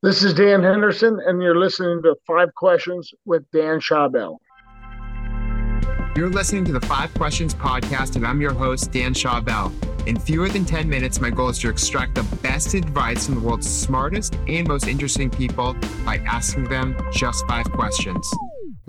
This is Dan Henderson, and you're listening to Five Questions with Dan Schawbel. You're listening to the Five Questions podcast, and I'm your host, Dan Schawbel. In fewer than 10 minutes, my goal is to extract the best advice from the world's smartest and most interesting people by asking them just five questions.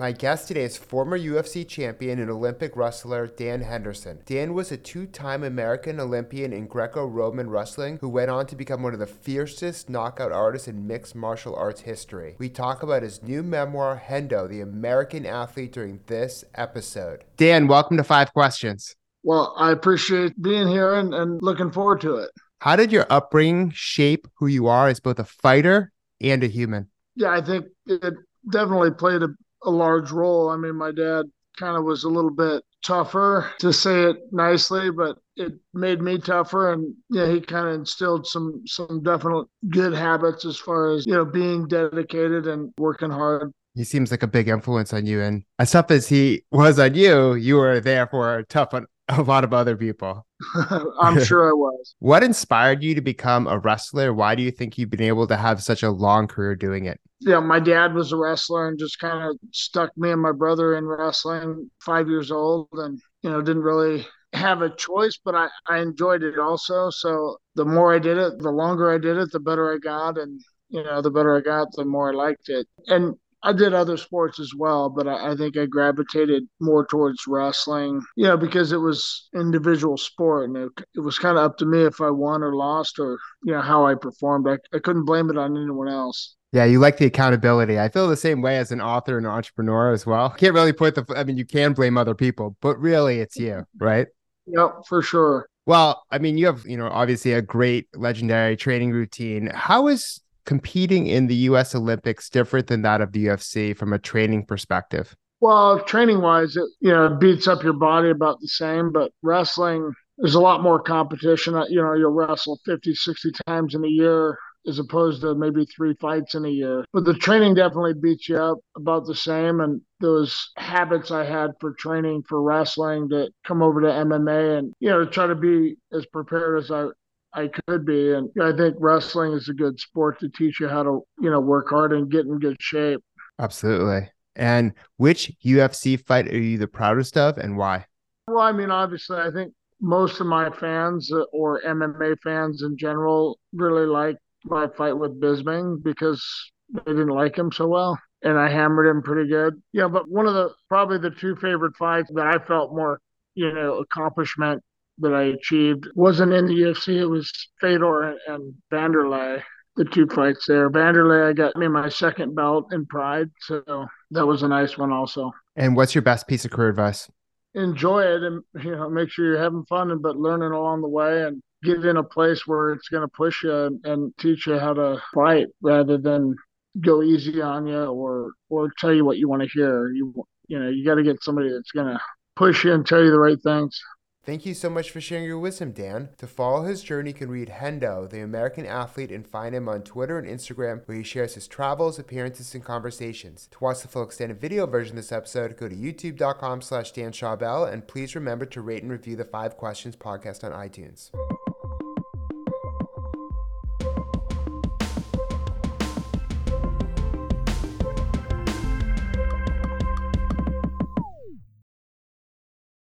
My guest today is former UFC champion and Olympic wrestler Dan Henderson. Dan was a two time American Olympian in Greco Roman wrestling who went on to become one of the fiercest knockout artists in mixed martial arts history. We talk about his new memoir, Hendo, the American Athlete, during this episode. Dan, welcome to Five Questions. Well, I appreciate being here and, and looking forward to it. How did your upbringing shape who you are as both a fighter and a human? Yeah, I think it definitely played a a large role. I mean, my dad kind of was a little bit tougher to say it nicely, but it made me tougher. And yeah, he kind of instilled some some definite good habits as far as you know being dedicated and working hard. He seems like a big influence on you, and as tough as he was on you, you were there for tough on a lot of other people. I'm sure I was. what inspired you to become a wrestler? Why do you think you've been able to have such a long career doing it? Yeah, my dad was a wrestler and just kind of stuck me and my brother in wrestling five years old and, you know, didn't really have a choice, but I, I enjoyed it also. So the more I did it, the longer I did it, the better I got. And, you know, the better I got, the more I liked it. And I did other sports as well, but I, I, think I gravitated more towards wrestling, you know, because it was individual sport and it, it was kind of up to me if I won or lost or, you know, how I performed. I, I couldn't blame it on anyone else. Yeah, you like the accountability. I feel the same way as an author and entrepreneur as well. Can't really put the, I mean, you can blame other people, but really it's you, right? Yep, for sure. Well, I mean, you have, you know, obviously a great legendary training routine. How is competing in the US Olympics different than that of the UFC from a training perspective? Well, training wise, it you know, beats up your body about the same, but wrestling there's a lot more competition. Uh, you know, you'll wrestle 50, 60 times in a year as opposed to maybe three fights in a year. But the training definitely beats you up about the same. And those habits I had for training for wrestling to come over to MMA and, you know, try to be as prepared as I, I could be. And I think wrestling is a good sport to teach you how to, you know, work hard and get in good shape. Absolutely. And which UFC fight are you the proudest of and why? Well, I mean, obviously, I think most of my fans uh, or MMA fans in general really like my fight with Bisping because they didn't like him so well. And I hammered him pretty good. Yeah, but one of the probably the two favorite fights that I felt more, you know, accomplishment that I achieved wasn't in the UFC. It was Fedor and Vanderlei, the two fights there. Vanderlei, I got me my second belt in Pride, so that was a nice one also. And what's your best piece of career advice? Enjoy it, and you know, make sure you're having fun, but learning along the way, and get in a place where it's going to push you and, and teach you how to fight rather than go easy on you or or tell you what you want to hear. You you know, you got to get somebody that's going to push you and tell you the right things. Thank you so much for sharing your wisdom, Dan. To follow his journey, you can read Hendo, the American athlete, and find him on Twitter and Instagram, where he shares his travels, appearances, and conversations. To watch the full extended video version of this episode, go to youtube.com slash Dan Schawbel, and please remember to rate and review the Five Questions podcast on iTunes.